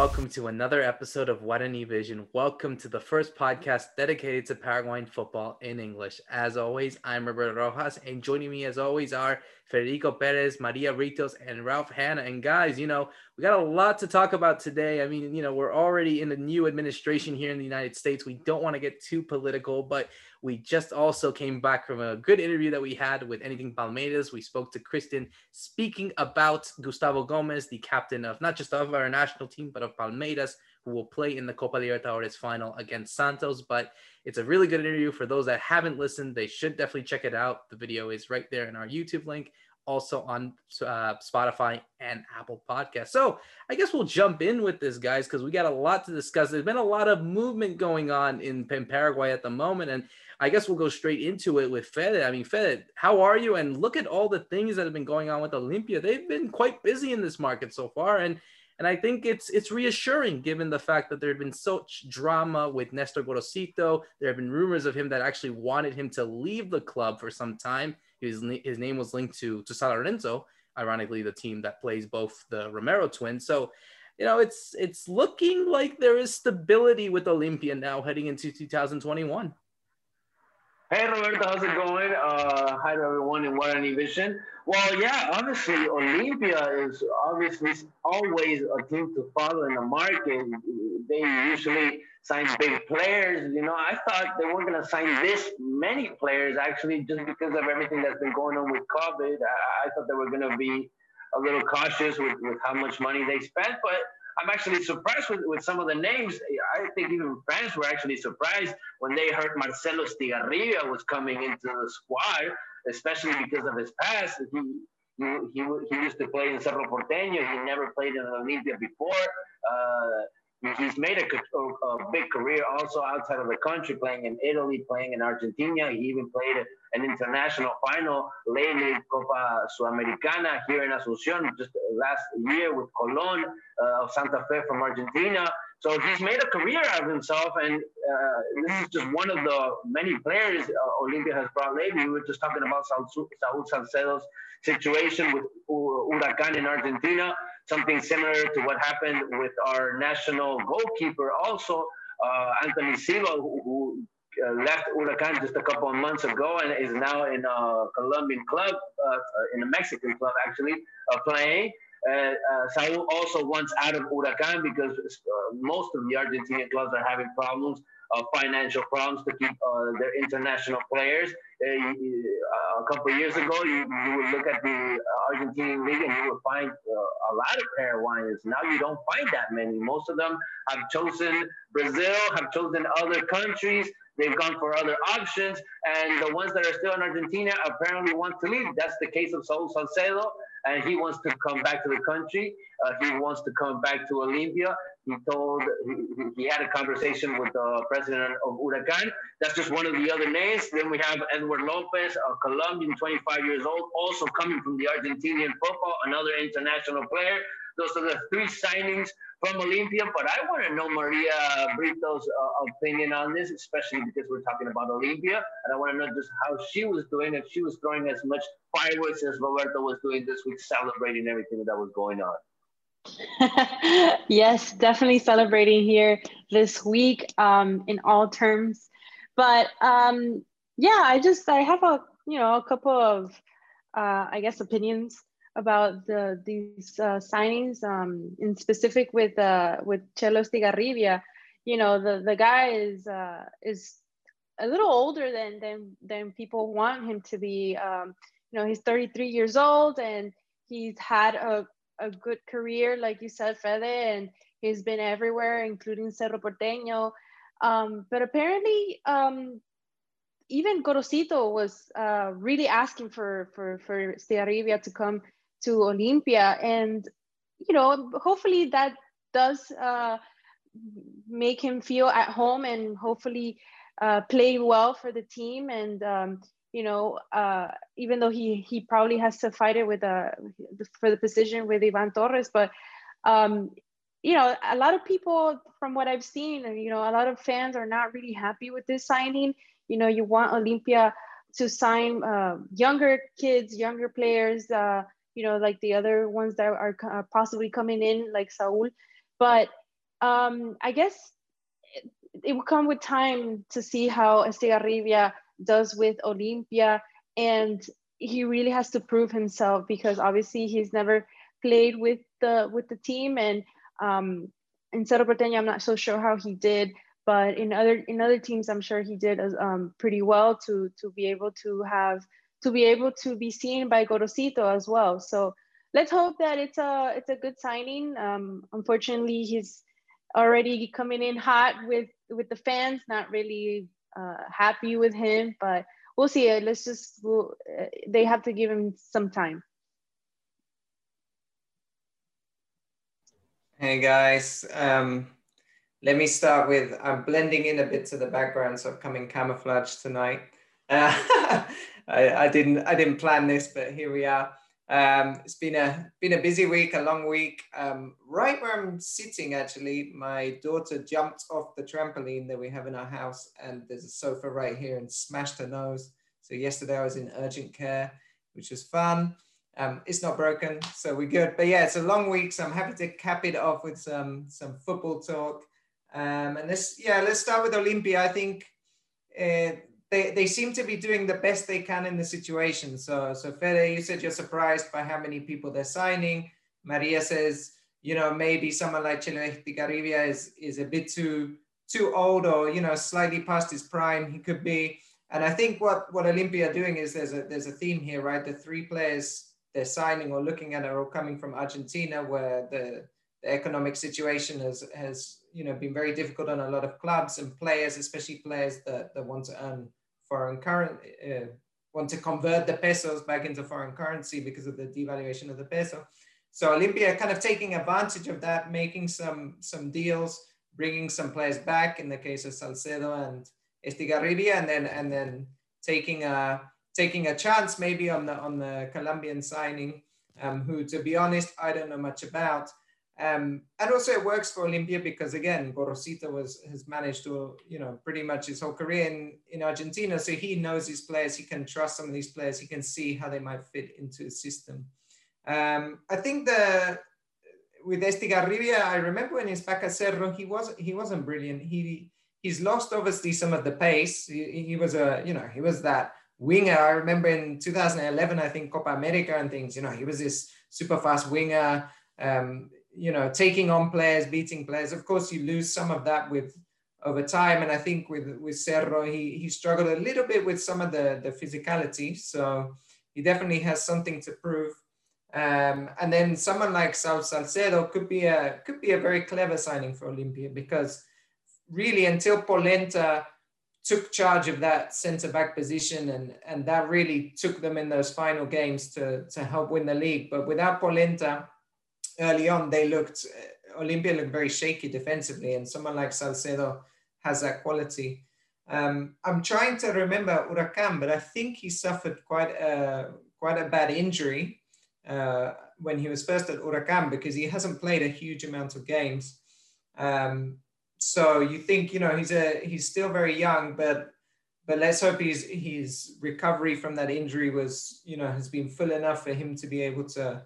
welcome to another episode of Guarani Vision. Welcome to the first podcast dedicated to Paraguayan football in English. As always, I'm Roberto Rojas, and joining me as always are Federico Perez, Maria Britos, and Ralph Hanna. And guys, you know, we got a lot to talk about today. I mean, you know, we're already in a new administration here in the United States. We don't want to get too political, but we just also came back from a good interview that we had with Anything Palmeiras. We spoke to Kristen speaking about Gustavo Gomez, the captain of not just of our national team, but of Palmeiras, who will play in the Copa Libertadores final against Santos. But it's a really good interview. For those that haven't listened, they should definitely check it out. The video is right there in our YouTube link also on uh, Spotify and Apple Podcasts. So I guess we'll jump in with this, guys, because we got a lot to discuss. There's been a lot of movement going on in, in Paraguay at the moment, and I guess we'll go straight into it with Fed. I mean, Fede, how are you? And look at all the things that have been going on with Olimpia. They've been quite busy in this market so far, and and I think it's it's reassuring given the fact that there had been such drama with Nestor Gorosito. There have been rumors of him that actually wanted him to leave the club for some time. His, his name was linked to to San Lorenzo, ironically, the team that plays both the Romero twins. So, you know, it's it's looking like there is stability with Olimpia now heading into 2021. Hey Roberto, how's it going? Uh, hi to everyone in Guarani Vision. Well, yeah, obviously Olimpia is obviously always a team to follow in the market. They usually sign big players. You know, I thought they weren't going to sign this many players actually, just because of everything that's been going on with COVID. I, I thought they were going to be a little cautious with, with how much money they spent, but I'm actually surprised with, with some of the names. I think even fans were actually surprised when they heard Marcelo Estigarribia was coming into the squad, especially because of his past. He, he, he, he used to play in Cerro Porteño. He never played in Olimpia before. Uh, He's made a, a, a, big career also outside of the country, playing in Italy, playing in Argentina. He even played an international final lately, Copa Sudamericana here in Asunción, just last year with Colón uh, of Santa Fe from Argentina. So he's made a career out of himself, and uh, this is just one of the many players uh, Olimpia has brought lately. We were just talking about Saul Salcedo's situation with Huracan in Argentina something similar to what happened with our national goalkeeper also, uh, Antony Silva, who, who uh, left Huracan just a couple of months ago and is now in a Colombian club, uh, in a Mexican club actually, uh, playing. Uh, uh, Saul also wants out of Huracan because most of the Argentinian clubs are having problems uh, financial problems to keep uh, their international players. Uh, a couple years ago, you, you, would look at the Argentinian league and you would find a lot of Paraguayans. Now you don't find that many. Most of them have chosen Brazil, have chosen other countries. They've gone for other options, and the ones that are still in Argentina apparently want to leave. That's the case of Saul Salcedo, and he wants to come back to the country. Uh, he wants to come back to Olimpia. He told he, he had a conversation with the president of Huracan. That's just one of the other names. Then we have Edward Lopez, a Colombian, 25 years old, also coming from the Argentinian football, another international player. Those are the three signings from Olimpia. But I want to know Maria Brito's uh, opinion on this, especially because we're talking about Olimpia. and I want to know just how she was doing, if she was throwing as much fireworks as Roberto was doing this week, celebrating everything that was going on. yes, definitely celebrating here this week um, in all terms. But um, yeah, I just I have a you know a couple of uh, I guess opinions about the these uh, signings um, in specific with uh, with Chelo Estigarribia. You know the the guy is uh, is a little older than than than people want him to be. Um, you know he's 33 years old and he's had a a good career, like you said, Fede, and he's been everywhere, including Cerro Porteño. Um, but apparently, um, even Gorosito was uh, really asking for for for Estigarribia to come to Olimpia. and you know, hopefully that does uh, make him feel at home and hopefully uh, play well for the team and um, you know, uh, even though he he probably has to fight it with a uh, for the position with Ivan Torres, but um, you know, a lot of people from what I've seen, and, you know, a lot of fans are not really happy with this signing. You know, you want Olimpia to sign uh, younger kids, younger players, uh, you know, like the other ones that are uh, possibly coming in, like Saul. But um, I guess it, it, will come with time to see how Estigarribia does with Olimpia. and he really has to prove himself because obviously he's never played with the with the team, and um, in Cerro Porteño, I'm not so sure how he did, but in other in other teams, I'm sure he did um, pretty well to to be able to have to be able to be seen by Gorosito as well. So let's hope that it's a it's a good signing. Um, unfortunately, he's already coming in hot with with the fans, not really uh, happy with him. But we'll see. Let's just we'll, uh, they have to give him some time. Hey guys, um, let me start with I'm blending in a bit to the background, so I'm coming camouflage tonight. Uh, I, I didn't I didn't plan this, but here we are. Um, it's been a been a busy week, a long week. Um, right where I'm sitting, actually, my daughter jumped off the trampoline that we have in our house, and there's a sofa right here, and smashed her nose. So yesterday I was in urgent care, which was fun. Um, it's not broken, so we're good. But yeah, it's a long week, so I'm happy to cap it off with some some football talk. Um, and let's yeah, let's start with Olimpia. I think. Uh, they, they seem to be doing the best they can in the situation. So, so Fede, you said you're surprised by how many people they're signing. Maria says, you know, maybe someone like Chelo Estigarribia is, is a bit too too old or, you know, slightly past his prime. He could be. And I think what, what Olimpia are doing is there's a, there's a theme here, right? The three players they're signing or looking at are all coming from Argentina, where the, the economic situation has, has, you know, been very difficult on a lot of clubs and players, especially players that, that want to earn foreign currency, uh, want to convert the pesos back into foreign currency because of the devaluation of the peso. So Olimpia kind of taking advantage of that, making some, some deals, bringing some players back in the case of Salcedo and Estigarribia, and then, and then taking a, taking a chance maybe on the, on the Colombian signing, um, who to be honest, I don't know much about. Um, and also it works for Olimpia because again, Gorosito was has managed to, you know, pretty much his whole career in, in Argentina. So he knows his players, he can trust some of these players, he can see how they might fit into the system. Um, I think the with Estigarribia, I remember when he's back at Cerro, he was he wasn't brilliant. He he's lost obviously some of the pace. He, he was a, you know, he was that winger. I remember in 2011, I think Copa America and things, you know, he was this super fast winger. Um, you know, taking on players, beating players. Of course, you lose some of that with over time. And I think with with Cerro, he he struggled a little bit with some of the the physicality. So he definitely has something to prove. Um, and then someone like Saul Salcedo could be a could be a very clever signing for Olimpia because really until Polenta took charge of that centre back position and and that really took them in those final games to to help win the league. But without Polenta, early on, they looked, Olimpia looked very shaky defensively, and someone like Salcedo has that quality. Um, I'm trying to remember Huracan, but I think he suffered quite a, quite a bad injury uh, when he was first at Huracan because he hasn't played a huge amount of games. Um, so you think, you know, he's a he's still very young, but but let's hope his his recovery from that injury was, you know, has been full enough for him to be able to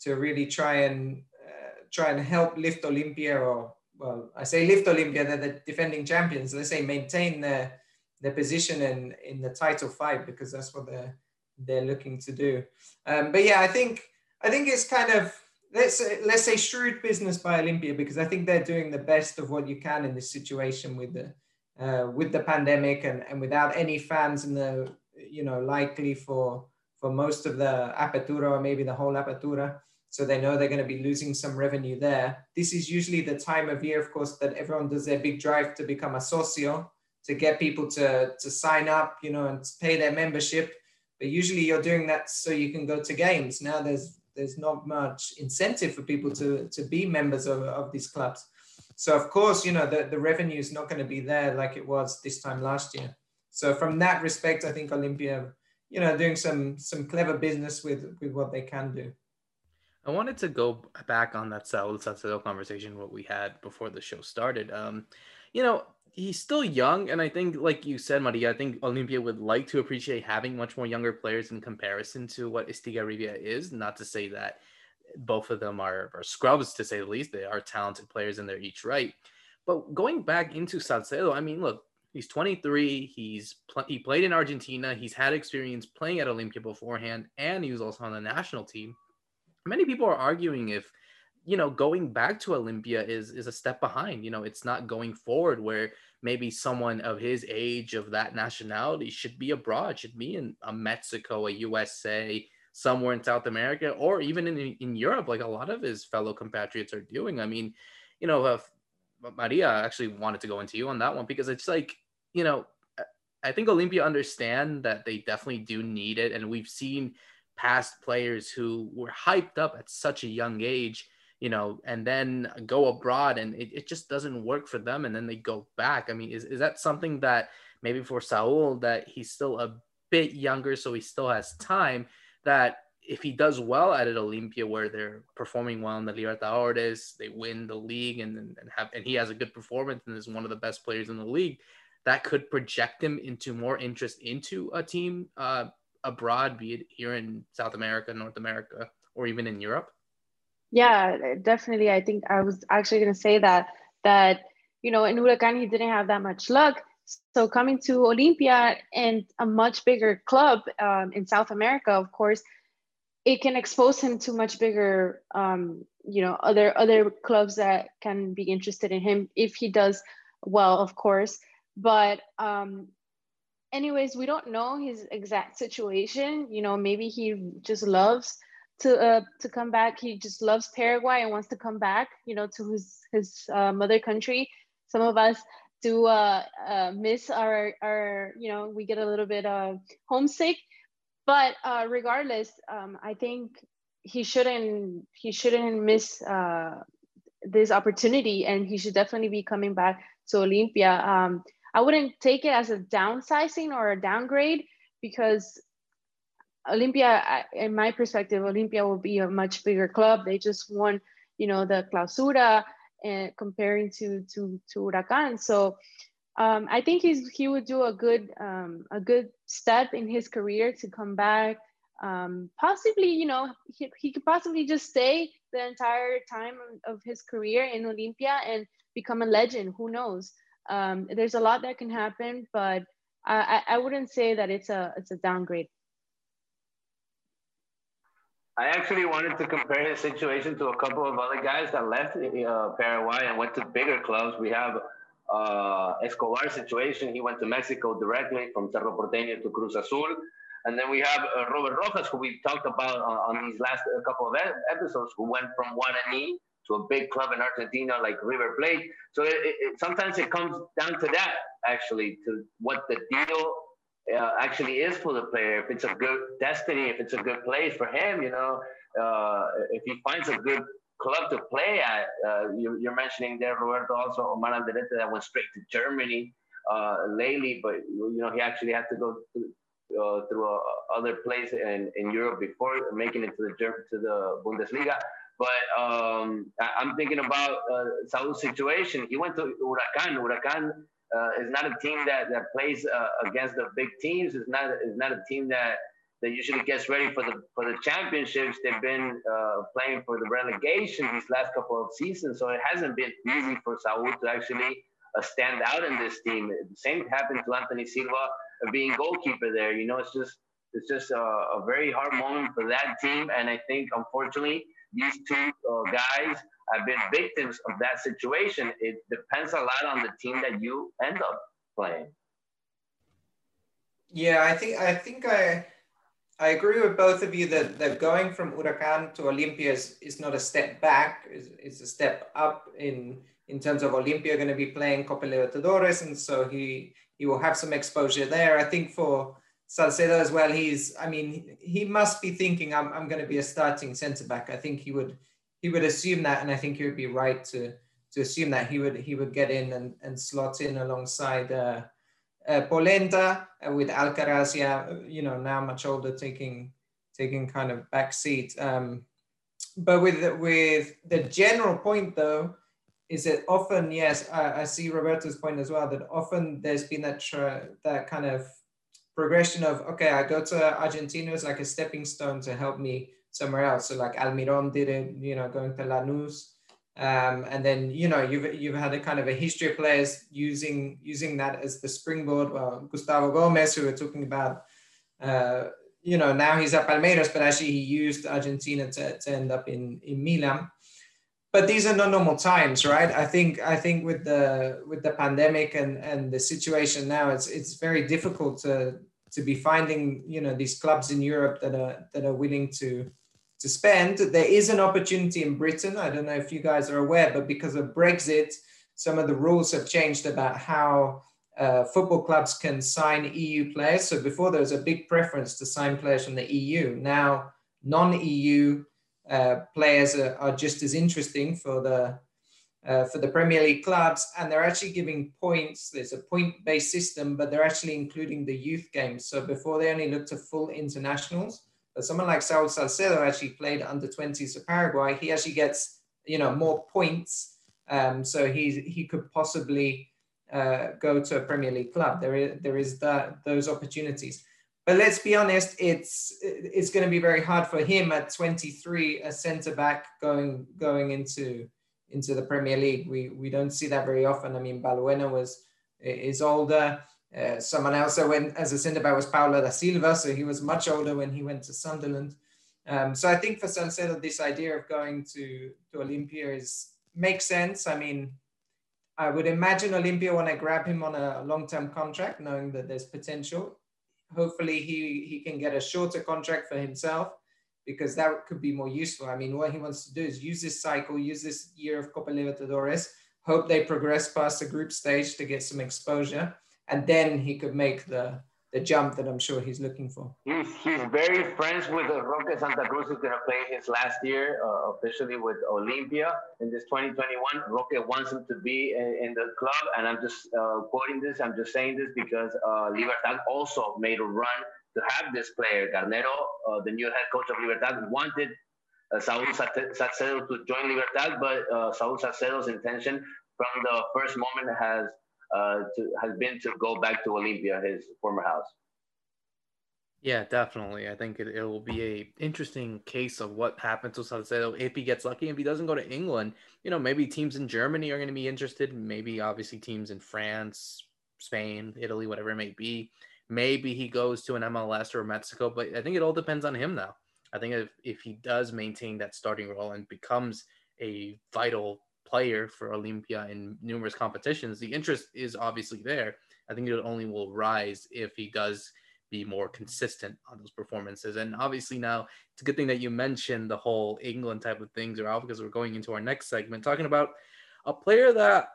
to really try and uh, try and help lift Olimpia or well, I say lift Olimpia, they're the defending champions. Let's say maintain their their position in in the title fight because that's what they're they're looking to do. Um, but yeah, I think I think it's kind of let's let's say shrewd business by Olimpia because I think they're doing the best of what you can in this situation with the uh, with the pandemic and, and without any fans in the you know likely for for most of the apertura or maybe the whole apertura. So they know they're going to be losing some revenue there. This is usually the time of year, of course, that everyone does their big drive to become a socio, to get people to, to sign up, you know, and pay their membership. But usually you're doing that so you can go to games. Now there's there's not much incentive for people to, to be members of, of these clubs. So of course, you know, the, the revenue is not going to be there like it was this time last year. So from that respect, I think Olimpia, you know doing some some clever business with with what they can do. I wanted to go back on that Saul Salcedo conversation what we had before the show started. Um, you know, he's still young, and I think, like you said, Maria, I think Olimpia would like to appreciate having much more younger players in comparison to what Estigarribia is. Not to say that both of them are, are scrubs to say the least. They are talented players in their each right. But going back into Salcedo, I mean, look, he's 23. He's pl- he played in Argentina. He's had experience playing at Olimpia beforehand, and he was also on the national team. Many people are arguing if you know going back to olimpia is is a step behind. You know, it's not going forward where maybe someone of his age of that nationality should be abroad, should be in a Mexico, a USA, somewhere in South America, or even in in Europe, like a lot of his fellow compatriots are doing. I mean, you know, uh, Maria actually wanted to go into you on that one because it's like, you know, I think olimpia understand that they definitely do need it, and we've seen past players who were hyped up at such a young age you know, and then go abroad and it, it just doesn't work for them and then they go back. I mean, is, is that something that maybe for Saul that he's still a bit younger, so he still has time that if he does well at it Olimpia where they're performing well in the Libertadores, they win the league and, and have and he has a good performance and is one of the best players in the league, that could project him into more interest into a team uh, abroad, be it here in South America, North America, or even in Europe? Yeah, definitely. I think I was actually going to say that that you know in Huracan he didn't have that much luck. So coming to Olimpia and a much bigger club um, in South America, of course, it can expose him to much bigger, um, you know, other other clubs that can be interested in him if he does well, of course. But um, anyways, we don't know his exact situation. You know, maybe he just loves to uh, to come back. He just loves Paraguay and wants to come back, you know, to his his uh, mother country. Some of us do uh, uh, miss our our you know we get a little bit uh, homesick, but uh, regardless, um, I think he shouldn't he shouldn't miss uh, this opportunity, and he should definitely be coming back to Olimpia. Um, I wouldn't take it as a downsizing or a downgrade because Olimpia, in my perspective, Olimpia will be a much bigger club. They just won, you know, the Clausura, and comparing to to to Huracan. So um, I think he's he would do a good um, a good step in his career to come back. Um, possibly, you know, he, he could possibly just stay the entire time of his career in Olimpia and become a legend. Who knows? Um, there's a lot that can happen, but I, I wouldn't say that it's a it's a downgrade. I actually wanted to compare his situation to a couple of other guys that left uh, Paraguay and went to bigger clubs. We have uh, Escobar's situation. He went to Mexico directly from Cerro Porteño to Cruz Azul. And then we have uh, Robert Rojas, who we talked about uh, on these last uh, couple of episodes, who went from Guarani to a big club in Argentina like River Plate. So it, it, sometimes it comes down to that, actually, to what the deal uh, actually is for the player. If it's a good destiny, if it's a good place for him, you know, uh, if he finds a good club to play at, uh, you, are mentioning there, Roberto, also Omar Alderete that went straight to Germany uh, lately, but you know he actually had to go through, uh, a, other place in, in Europe before making it to the to the Bundesliga. But um, I, am thinking about uh, Saul's situation. He went to Huracan. Huracan uh, is not a team that, that plays uh, against the big teams. It's not it's not a team that that usually gets ready for the for the championships. They've been uh, playing for the relegation these last couple of seasons, so it hasn't been easy for Saul to actually uh, stand out in this team. The same happened to Antony Silva being goalkeeper there. You know, it's just it's just a, a very hard moment for that team, and I think unfortunately these two uh, guys have been victims of that situation. It depends a lot on the team that you end up playing. Yeah, I think I think I I agree with both of you that, that going from Huracan to Olimpia is, is not a step back, it's, it's a step up in in terms of Olimpia going to be playing Copa Libertadores, and so he he will have some exposure there. I think for Salcedo as well, he's I mean he must be thinking I'm I'm going to be a starting centre back. I think he would he would assume that, and I think he would be right to to assume that he would he would get in and, and slot in alongside uh, uh, Polenta uh, with Alcaraz. Yeah, you know now much older, taking taking kind of back seat. Um, but with with the general point though, is that often yes, I, I see Roberto's point as well. That often there's been that that kind of progression of okay, I go to Argentina as like a stepping stone to help me somewhere else. So like Almiron did it, you know, going to Lanús. Um, and then you know you've you've had a kind of a history of players using using that as the springboard. Well, Gustavo Gomez, who we're talking about, uh, you know, now he's at Palmeiras, but actually he used Argentina to, to end up in in Milan. But these are not normal times, right? I think I think with the with the pandemic and and the situation now, it's it's very difficult to to be finding you know these clubs in Europe that are that are willing to to spend. There is an opportunity in Britain. I don't know if you guys are aware, but because of Brexit, some of the rules have changed about how uh, football clubs can sign EU players. So before there was a big preference to sign players from the EU. Now non-EU uh, players are, are, just as interesting for the uh, for the Premier League clubs, and they're actually giving points. There's a point-based system, but they're actually including the youth games. So before they only looked at full internationals, but someone like Saul Salcedo actually played under 20s for Paraguay. He actually gets, you know, more points. Um, so he, he could possibly uh, go to a Premier League club. There is, there is that, those opportunities. But let's be honest, it's it's going to be very hard for him at 23, a centre back going going into into the Premier League. We we don't see that very often. I mean, Balbuena was is older. Uh, someone else that went as a centre back was Paulo da Silva, so he was much older when he went to Sunderland. Um, so I think for Salcedo, this idea of going to, to Olimpia is makes sense. I mean, I would imagine Olimpia want to grab him on a long-term contract, knowing that there's potential. Hopefully, he he can get a shorter contract for himself because that could be more useful. I mean, what he wants to do is use this cycle, use this year of Copa Libertadores, hope they progress past the group stage to get some exposure and then he could make the the jump that I'm sure he's looking for. He's, he's very friends with uh, Roque Santa Cruz, who's going to play his last year uh, officially with Olimpia in this 2021. Roque wants him to be in, in the club, and I'm just uh, quoting this. I'm just saying this because uh, Libertad also made a run to have this player. Garnero, uh, the new head coach of Libertad, wanted uh, Saul Salcedo to join Libertad, but uh, Saul Salcedo's intention from the first moment has uh, to, has been to go back to Olimpia, his former house. Yeah, definitely. I think it, it will be a interesting case of what happens to Salcedo if he gets lucky. If he doesn't go to England, you know, maybe teams in Germany are going to be interested. Maybe obviously teams in France, Spain, Italy, whatever it may be. Maybe he goes to an MLS or Mexico, but I think it all depends on him now. I think if, if he does maintain that starting role and becomes a vital player for Olimpia in numerous competitions, the interest is obviously there. I think it only will rise if he does be more consistent on those performances. And obviously now it's a good thing that you mentioned the whole England type of things, or because we're going into our next segment talking about a player that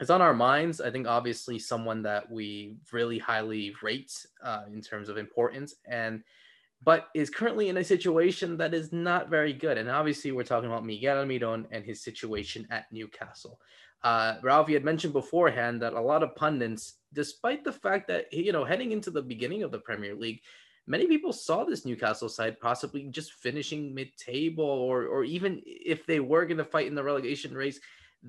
is on our minds. I think obviously someone that we really highly rate uh, in terms of importance and but is currently in a situation that is not very good. And obviously, we're talking about Miguel Almiron and his situation at Newcastle. Uh, Ralph, you had mentioned beforehand that a lot of pundits, despite the fact that, you know, heading into the beginning of the Premier League, many people saw this Newcastle side possibly just finishing mid table, or, or even if they were going to fight in the relegation race,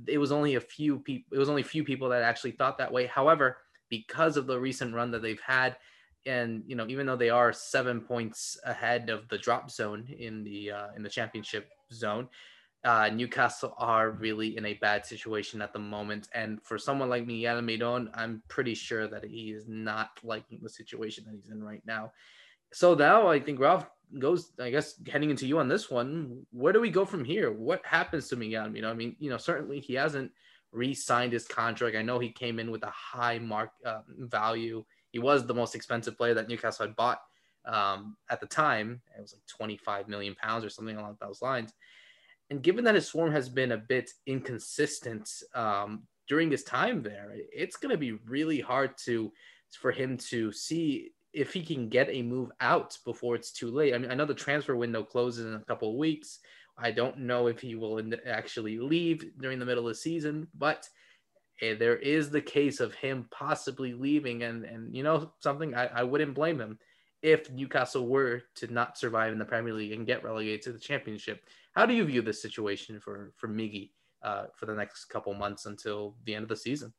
it was only a few people, it was only few people that actually thought that way. However, because of the recent run that they've had, and you know even though they are seven points ahead of the drop zone in the uh, in the championship zone uh, Newcastle are really in a bad situation at the moment. And for someone like Miguel Almiron, I'm pretty sure that he is not liking the situation that he's in right now. So now I think Ralph goes, I guess, heading into you on this one. Where do we go from here? What happens to Miguel Almiron? I mean, you know, certainly he hasn't re-signed his contract. I know he came in with a high mark uh, value he was the most expensive player that Newcastle had bought um, at the time. It was like 25 million pounds or something along those lines. And given that his form has been a bit inconsistent um, during his time there, it's going to be really hard to for him to see if he can get a move out before it's too late. I mean, I know the transfer window closes in a couple of weeks. I don't know if he will actually leave during the middle of the season, but there is the case of him possibly leaving, and and you know something, I, I wouldn't blame him if Newcastle were to not survive in the Premier League and get relegated to the Championship. How do you view this situation for for Miggy uh, for the next couple months until the end of the season?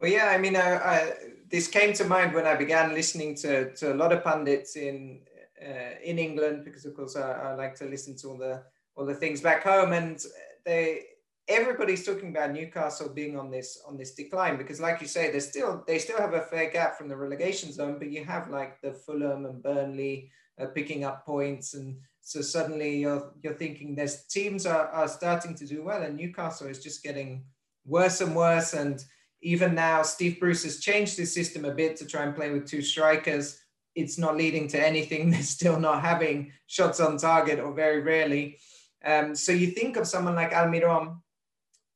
Well, yeah, I mean, I, I, this came to mind when I began listening to, to a lot of pundits in uh, in England because, of course, I, I, like to listen to all the all the things back home, and they everybody's talking about Newcastle being on this on this decline because, like you say, they still they still have a fair gap from the relegation zone, but you have like the Fulham and Burnley uh, picking up points, and so suddenly you're you're thinking there's teams are, are starting to do well, and Newcastle is just getting worse and worse, and even now Steve Bruce has changed his system a bit to try and play with two strikers. It's not leading to anything. They're still not having shots on target, or very rarely. Um, so you think of someone like Almiron,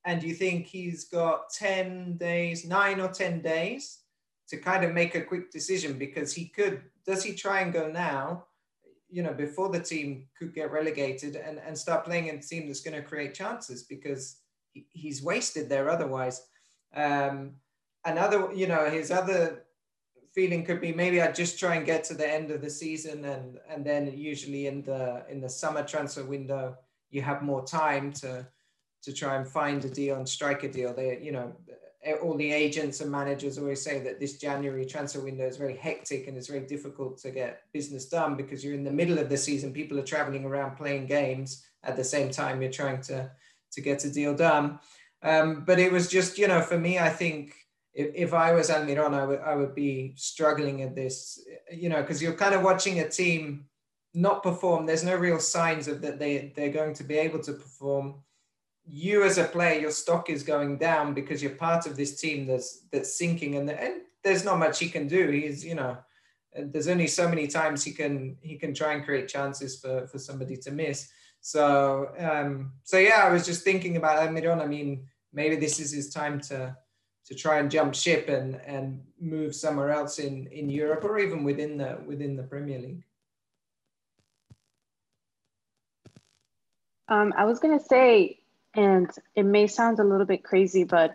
and you think he's got 10 days, nine or 10 days to kind of make a quick decision because he could, does he try and go now, you know, before the team could get relegated and, and start playing in a team that's going to create chances because he's wasted there otherwise. Um, another, you know, his other feeling could be maybe I just try and get to the end of the season and and then usually in the in the summer transfer window you have more time to to try and find a deal and strike a deal. They, you know, all the agents and managers always say that this January transfer window is very hectic and it's very difficult to get business done because you're in the middle of the season. People are traveling around playing games at the same time you're trying to to get a deal done. Um, but it was just, you know, for me, I think if, if I was Almiron, I would I would be struggling at this, you know, because you're kind of watching a team not perform. There's no real signs of that they they're going to be able to perform you as a player, your stock is going down because you're part of this team that's that's sinking, and, and there's not much he can do. He's you know, there's only so many times he can he can try and create chances for for somebody to miss. So um, so yeah, I was just thinking about Almiron. I mean, maybe this is his time to to try and jump ship and and move somewhere else in in Europe or even within the within the Premier League. Um, I was gonna say and it may sound a little bit crazy, but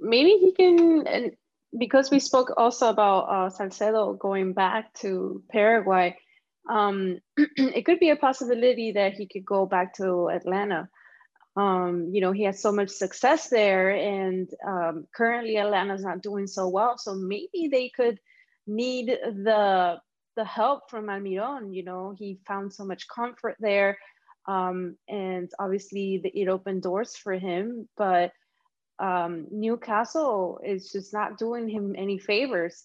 maybe he can, because we spoke also about uh, Salcedo going back to Paraguay, um, it could be a possibility that he could go back to Atlanta. Um, you know, he has so much success there, and um, currently Atlanta's not doing so well. So maybe they could need the the help from Almiron. You know, he found so much comfort there um, and obviously the, it opened doors for him but um, newcastle is just not doing him any favors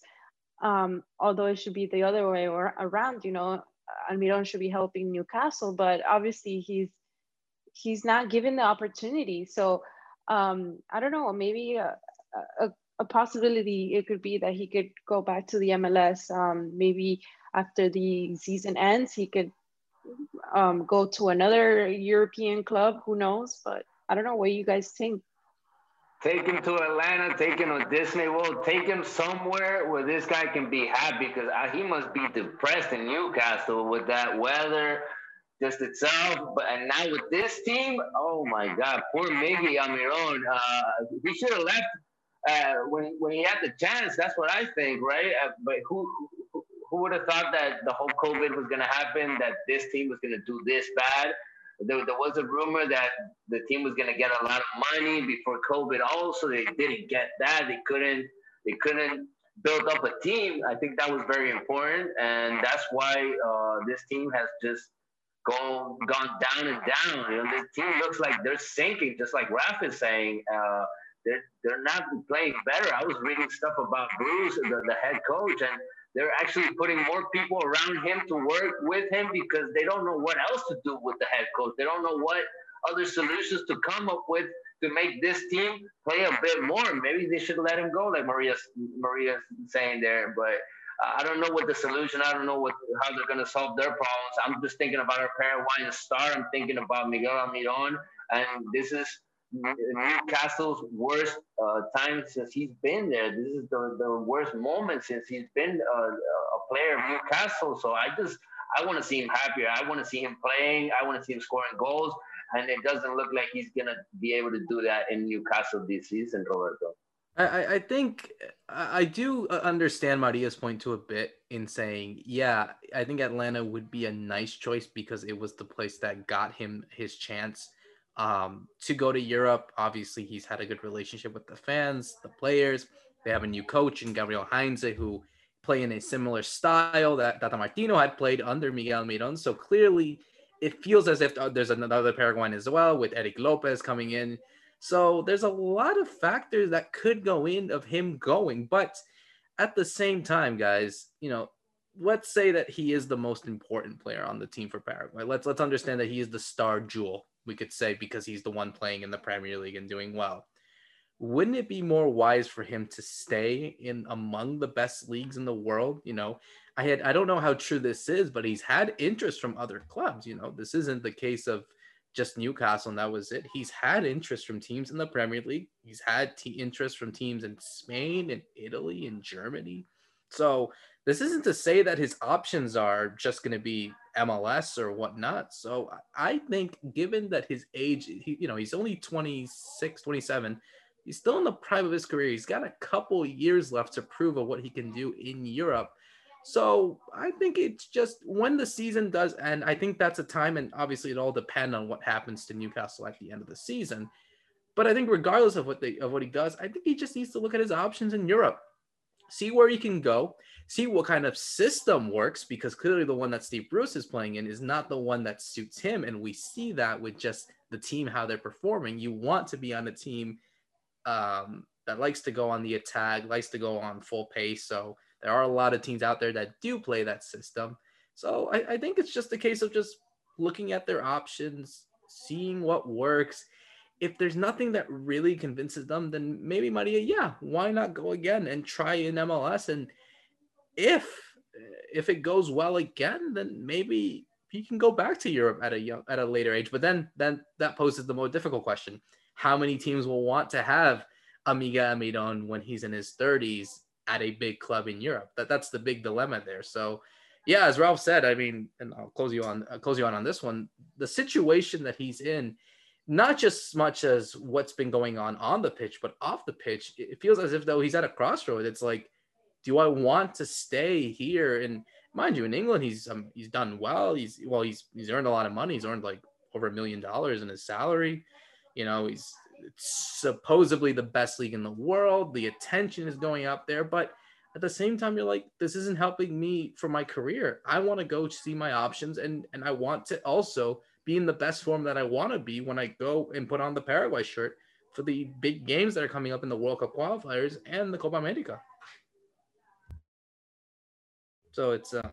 um, although it should be the other way around you know almiron should be helping newcastle but obviously he's he's not given the opportunity so um, i don't know maybe a, a, a, possibility it could be that he could go back to the mls um, maybe after the season ends he could um, go to another European club. Who knows? But I don't know what you guys think. Take him to Atlanta, take him to Disney World, take him somewhere where this guy can be happy because uh, he must be depressed in Newcastle with that weather just itself. But and now with this team, oh my God, poor Miggy Almiron. Uh, he should have left uh, when when he had the chance. That's what I think, right? Uh, but who who would have thought that the whole COVID was going to happen, that this team was going to do this bad? There, there, was a rumor that the team was going to get a lot of money before COVID. Also, they didn't get that. They couldn't. They couldn't build up a team. I think that was very important, and that's why uh, this team has just gone gone down and down. You know, this team looks like they're sinking, just like Raf is saying. Uh, they're they're not playing better. I was reading stuff about Bruce, the, the head coach, and they're actually putting more people around him to work with him because they don't know what else to do with the head coach. They don't know what other solutions to come up with to make this team play a bit more. Maybe they should let him go, like Maria Maria's saying there. But I don't know what the solution. I don't know what how they're going to solve their problems. I'm just thinking about our Paraguayan star. I'm thinking about Miguel Almiron, and this is Newcastle's worst uh, time since he's been there. This is the, the worst moment since he's been uh, a player of Newcastle. So I just I want to see him happier. I want to see him playing. I want to see him scoring goals. And it doesn't look like he's gonna be able to do that in Newcastle this season, Roberto. I, I think I do understand Maria's point to a bit in saying, yeah, I think Atlanta would be a nice choice because it was the place that got him his chance um, to go to Europe. Obviously, he's had a good relationship with the fans, the players. They have a new coach in Gabriel Heinze, who play in a similar style that Tata Martino had played under Miguel Almiron. So clearly, it feels as if uh, there's another Paraguayan as well with Erik Lopez coming in. So there's a lot of factors that could go in of him going. But at the same time, guys, you know, let's say that he is the most important player on the team for Paraguay. Let's let's understand that he is the star jewel, we could say, because he's the one playing in the Premier League and doing well. Wouldn't it be more wise for him to stay in among the best leagues in the world? You know, I had I don't know how true this is, but he's had interest from other clubs. You know, this isn't the case of just Newcastle and that was it. He's had interest from teams in the Premier League. He's had t- interest from teams in Spain and Italy and Germany. So this isn't to say that his options are just going to be MLS or whatnot. So I think given that his age, he, you know, he's only 26, 27, he's still in the prime of his career. He's got a couple years left to prove of what he can do in Europe. So I think it's just when the season does end, I think that's a time, and obviously it all depends on what happens to Newcastle at the end of the season. But I think regardless of what they of what he does, I think he just needs to look at his options in Europe, see where he can go, see what kind of system works, because clearly the one that Steve Bruce is playing in is not the one that suits him, and we see that with just the team how they're performing. You want to be on a team um, that likes to go on the attack, likes to go on full pace, so there are a lot of teams out there that do play that system. So I, I think it's just a case of just looking at their options, seeing what works. If there's nothing that really convinces them, then maybe Maria, yeah, why not go again and try in MLS? And if if it goes well again, then maybe he can go back to Europe at a young, at a later age. But then then that poses the more difficult question: How many teams will want to have a Miggy Almiron when he's in his 30s at a big club in Europe. That that's the big dilemma there. So, yeah, as Ralph said, I mean, and I'll close you on I'll close you on on this one. The situation that he's in, not just much as what's been going on on the pitch, but off the pitch, it feels as if though he's at a crossroad. It's like, do I want to stay here? And mind you, in England, he's um, he's done well. He's well, he's he's earned a lot of money. He's earned like over a million dollars in his salary. You know, he's supposedly the best league in the world. The attention is going up there, but at the same time, you're like, this isn't helping me for my career. I want to go see my options, and and I want to also be in the best form that I want to be when I go and put on the Paraguay shirt for the big games that are coming up in the World Cup qualifiers and the Copa America. So it's uh,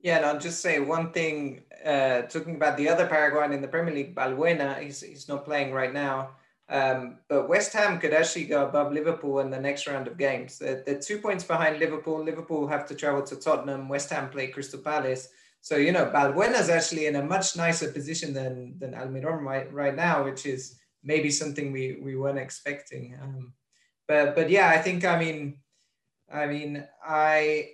yeah, and I'll just say one thing. Uh, talking about the other Paraguayan in the Premier League, Balbuena, he's, he's not playing right now. Um, but West Ham could actually go above Liverpool in the next round of games. They're, they're, two points behind Liverpool. Liverpool have to travel to Tottenham. West Ham play Crystal Palace. So, you know, Balbuena's actually in a much nicer position than, than Almiron right, right now, which is maybe something we, we weren't expecting. Um, but, but yeah, I think, I mean, I mean, I,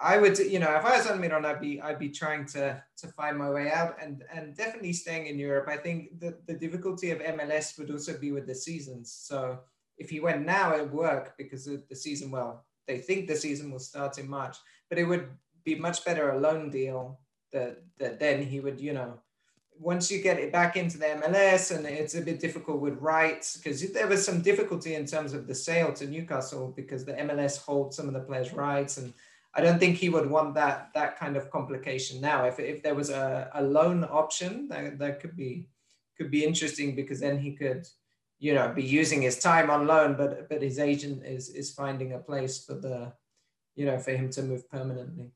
I would, you know, if I was Almiron, I'd be, I'd be trying to to find my way out, and and definitely staying in Europe. I think the the difficulty of MLS would also be with the seasons. So if he went now, it would work because the season, well, they think the season will start in March, but it would be much better a loan deal that that then he would, you know, once you get it back into the MLS, and it's a bit difficult with rights because there was some difficulty in terms of the sale to Newcastle because the MLS holds some of the players' rights and I don't think he would want that that kind of complication now. If, if there was a, a loan option, that, that could be could be interesting because then he could, you know, be using his time on loan, but but his agent is is finding a place for the, you know, for him to move permanently.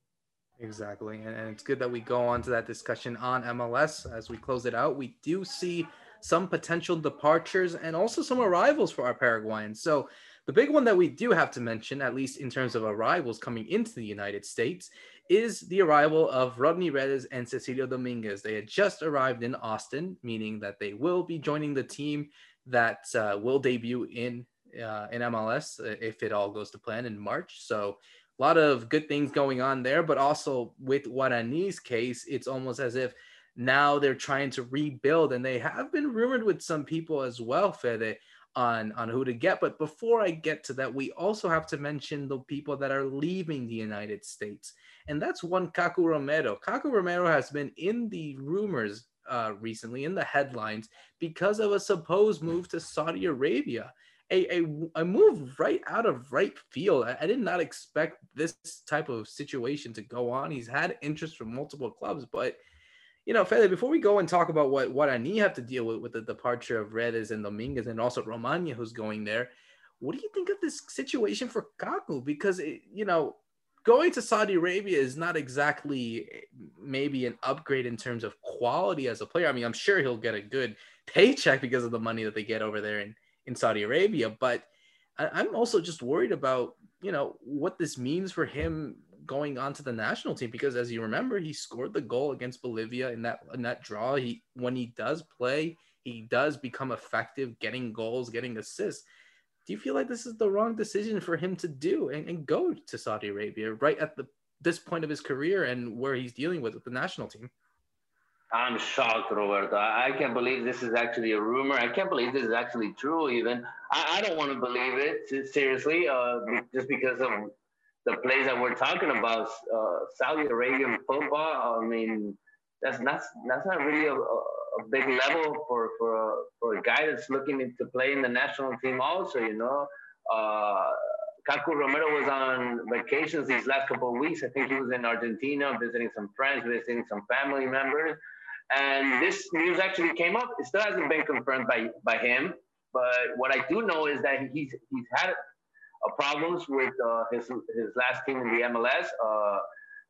Exactly, and, and it's good that we go on to that discussion on MLS as we close it out. We do see some potential departures and also some arrivals for our Paraguayans. So the big one that we do have to mention, at least in terms of arrivals coming into the United States, is the arrival of Rodney Redes and Cecilio Dominguez. They had just arrived in Austin, meaning that they will be joining the team that uh, will debut in uh, in MLS uh, if it all goes to plan in March. So a lot of good things going on there, but also with Guarani's case, it's almost as if now they're trying to rebuild, and they have been rumored with some people as well, Fede, on on who to get. But before i get to that we also have to mention the people that are leaving the united states and that's one kaku romero. Kaku romero has been in the rumors uh, recently in the headlines because of a supposed move to saudi arabia a, a, a move right out of right field. I, I, did not expect this type of situation to go on. He's had interest from multiple clubs, but you know, Fede, before we go and talk about what what Guarani have to deal with with the departure of Redes and Dominguez and also Romania who's going there, what do you think of this situation for Kaku? Because it, you know, going to Saudi Arabia is not exactly eh, maybe an upgrade in terms of quality as a player. I mean, I'm sure he'll get a good paycheck because of the money that they get over there in, in Saudi Arabia, but I, am also just worried about, you know, what this means for him going on to the national team because as you remember, he scored the goal against Bolivia in that in that draw. He when he does play, he does become effective getting goals, getting assists do you feel like this is the wrong decision for him to do and, and go to Saudi Arabia right at the this point of his career and where he's dealing with, with the national team? I'm shocked, Roberto. I can't believe this is actually a rumor. I can't believe this is actually true. Even I, I don't want to believe it seriously, uh, just because of the plays that we're talking about. Uh, Saudi Arabian football. I mean, that's not that's not really a, a a big level for for a, for a guy that's looking to play in the national team. Also, you know, uh, Kaku Romero was on vacations these last couple of weeks. I think he was in Argentina visiting some friends, visiting some family members. And this news actually came up. It still hasn't been confirmed by, by him. But what I do know is that he's he's had uh, problems with uh, his his last team in the MLS, uh,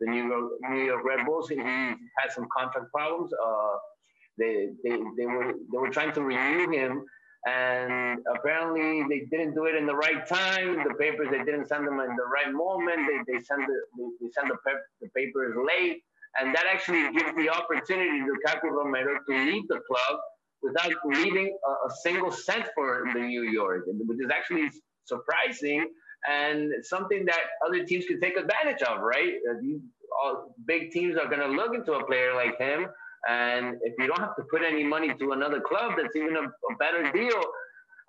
the New York New York Red Bulls. He had some contract problems. Uh, they, they, they were they were trying to renew him, and apparently they didn't do it in the right time. The papers they didn't send them in the right moment. They they send the they, send the, the papers late, and that actually gives the opportunity to Kaku Romero to leave the club without leaving a, a single cent for the New York, which is actually surprising and something that other teams could take advantage of, right? Uh, all big teams are going to look into a player like him and if you don't have to put any money to another club, that's even a, a better deal.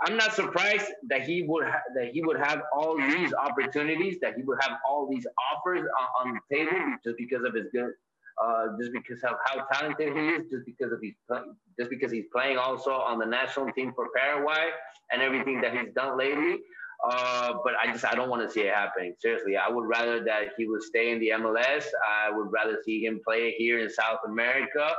I'm not surprised that he would ha- that he would have all these opportunities, that he would have all these offers on, on the table just because of his good, uh, just because of how talented he is, just because of he's just because he's playing also on the national team for Paraguay and everything that he's done lately. Uh, but I just I don't want to see it happening. Seriously, I would rather that he would stay in the MLS. I would rather see him play here in South America.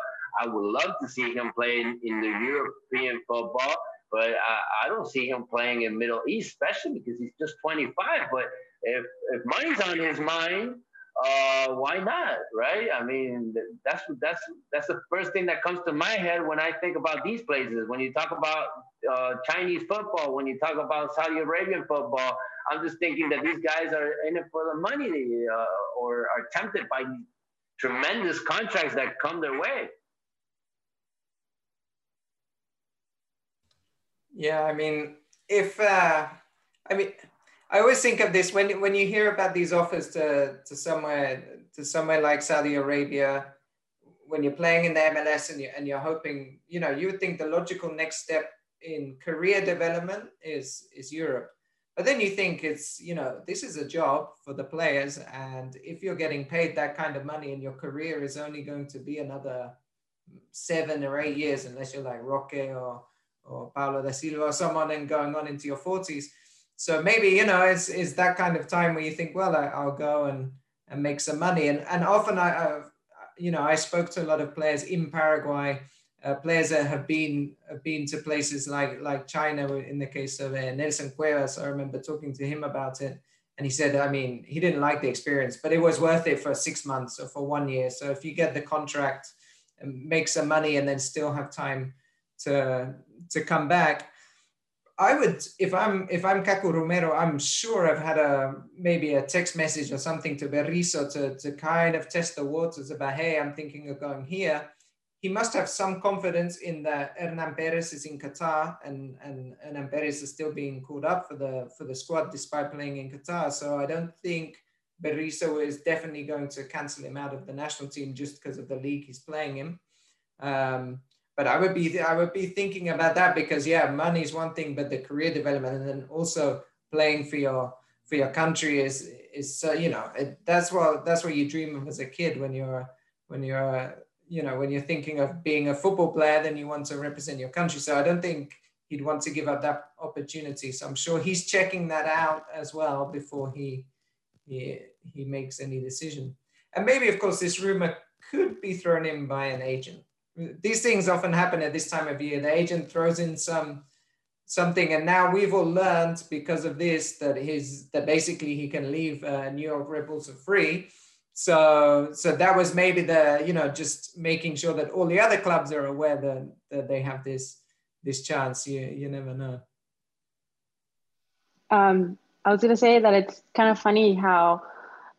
I would love to see him play in, in the European football, but I, I, don't see him playing in Middle East, especially because he's just 25. But if if money's on his mind, uh, why not, right? I mean, that's that's that's the first thing that comes to my head when I think about these places. When you talk about uh, Chinese football, when you talk about Saudi Arabian football, I'm just thinking that these guys are in it for the money uh, or are tempted by tremendous contracts that come their way. Yeah, I mean, if uh, I mean, I always think of this when when you hear about these offers to to somewhere to somewhere like Saudi Arabia, when you're playing in the MLS and you and you're hoping, you know, you would think the logical next step in career development is is Europe. But then you think it's, you know, this is a job for the players. And if you're getting paid that kind of money and your career is only going to be another seven or eight years, unless you're like Roque or, or Paulo da Silva or someone and going on into your 40s. So maybe, you know, it's, it's that kind of time where you think, well, I, will go and, and make some money. And, and often I, I, you know, I spoke to a lot of players in Paraguay uh, players that have been have been to places like like China. In the case of uh, Nelson Cuevas, I remember talking to him about it, and he said, I mean, he didn't like the experience, but it was worth it for six months or for one year. So if you get the contract and make some money and then still have time to to come back. I would, if I'm if I'm Kaku Romero, I'm sure I've had a maybe a text message or something to Berizzo to, to kind of test the waters about, hey, I'm thinking of going here he must have some confidence in that Hernan Perez is in Qatar and, and Hernan Perez is still being called up for the for the squad despite playing in Qatar. So I don't think Berizzo is definitely going to cancel him out of the national team just because of the league he's playing in. Um, but I would be I would be thinking about that because yeah, money is one thing, but the career development and then also playing for your for your country is is uh, you know it, that's what that's what you dream of as a kid when you're when you're you know, when you're thinking of being a football player, then you want to represent your country. So I don't think he'd want to give up that opportunity. So I'm sure he's checking that out as well before he he, he makes any decision. And maybe, of course, this rumor could be thrown in by an agent. These things often happen at this time of year. The agent throws in some something, and now we've all learned because of this that his that basically he can leave uh, New York Red Bulls for free. So so that was maybe the you know just making sure that all the other clubs are aware that that they have this this chance. You you never know. Um, I was gonna say that it's kind of funny how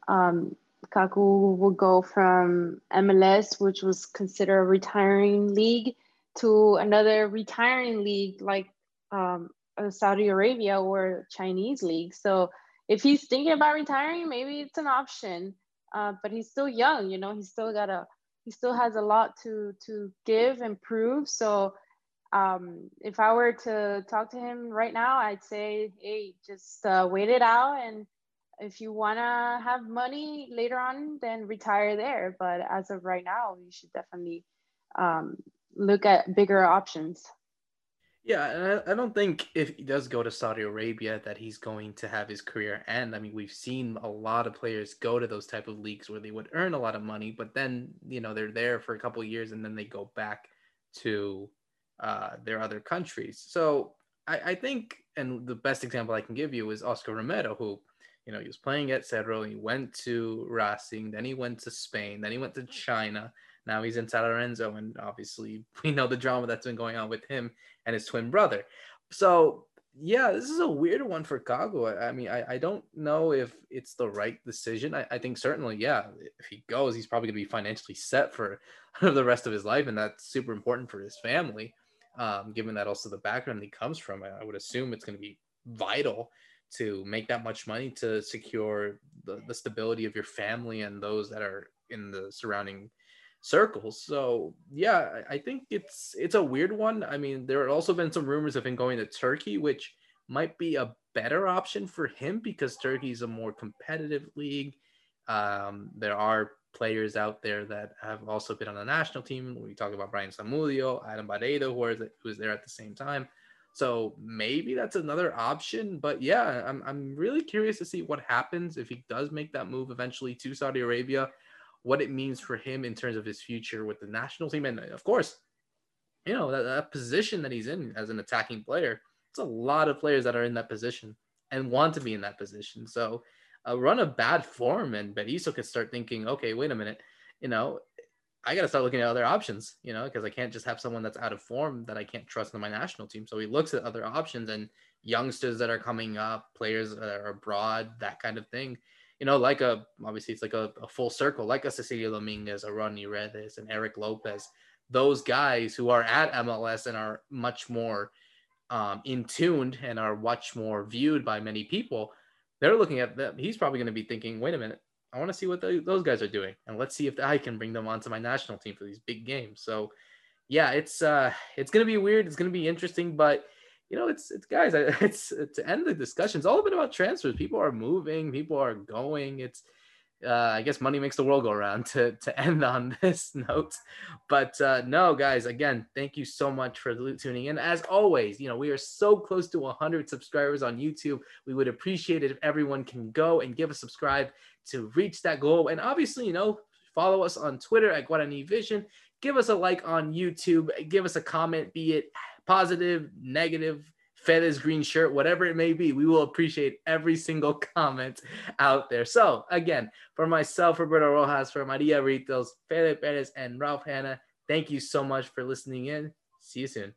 um, Kaku will go from MLS, which was considered a retiring league, to another retiring league like um, Saudi Arabia or Chinese league. So if he's thinking about retiring, maybe it's an option. Uh, but he's still young, you know. He's still got a he still has a lot to to give and prove. So um, if I were to talk to him right now, I'd say, hey, just uh, wait it out. And if you want to have money later on, then retire there. But as of right now, you should definitely um, look at bigger options. Yeah, and I, I don't think if he does go to Saudi Arabia that he's going to have his career end. I mean, we've seen a lot of players go to those type of leagues where they would earn a lot of money, but then you know they're there for a couple years and then they go back to uh, their other countries. So I, I, think, and the best example I can give you is Oscar Romero, who, you know, he was playing at Cerro, he went to Racing, then he went to Spain, then he went to China. Now he's in San Lorenzo, and obviously we know the drama that's been going on with him and his twin brother. So yeah, this is a weird one for Kaku. I, mean, I, I don't know if it's the right decision. I, I think certainly, yeah, if he goes, he's probably going to be financially set for the rest of his life, and that's super important for his family um, given that also the background he comes from. I, I would assume it's going to be vital to make that much money to secure the, the stability of your family and those that are in the surrounding circles. So yeah, I think it's it's a weird one. I mean, there have also been some rumors of him going to Turkey, which might be a better option for him because Turkey is a more competitive league. Um, there are players out there that have also been on the national team. We talk about Brian Samudio, Adam Bareiro, who was there at the same time. So maybe that's another option. But yeah, I'm, I'm really curious to see what happens if he does make that move eventually to Saudi Arabia, what it means for him in terms of his future with the national team. And of course, you know, that, that position that he's in as an attacking player, it's a lot of players that are in that position and want to be in that position. So uh, a run of bad form and Berizzo could start thinking, okay, wait a minute, you know, I got to start looking at other options, you know, because I can't just have someone that's out of form that I can't trust in my national team. So he looks at other options and youngsters that are coming up, players that are abroad, that kind of thing. You know, like a obviously it's like a, a full circle, like a Cecilio Dominguez, a Rodney Redes, and Erik Lopez. Those guys who are at MLS and are much more um, in tuned and are much more viewed by many people they're looking at that. He's probably going to be thinking, wait a minute, I want to see what the, those guys are doing, and let's see if I can bring them onto my national team for these big games. So, yeah, it's uh, it's to be weird. It's to be interesting, but you know, it's it's guys, it's to end the discussion. It's all a bit about transfers. People are moving, people are going. It's uh, I guess money makes the world go around to, to end on this note. But uh, no, guys, again, thank you so much for tuning in. As always, you know, we are so close to 100 subscribers on YouTube. We would appreciate it if everyone can go and give a subscribe to reach that goal. And obviously, you know, follow us on Twitter at Guarani Vision. Give us a like on YouTube. Give us a comment, be it positive, negative, Fede's green shirt, whatever it may be. We will appreciate every single comment out there. So, again, for myself, Roberto Rojas, for Maria Britos, Felipe Perez, and Ralph Hanna, thank you so much for listening in. See you soon.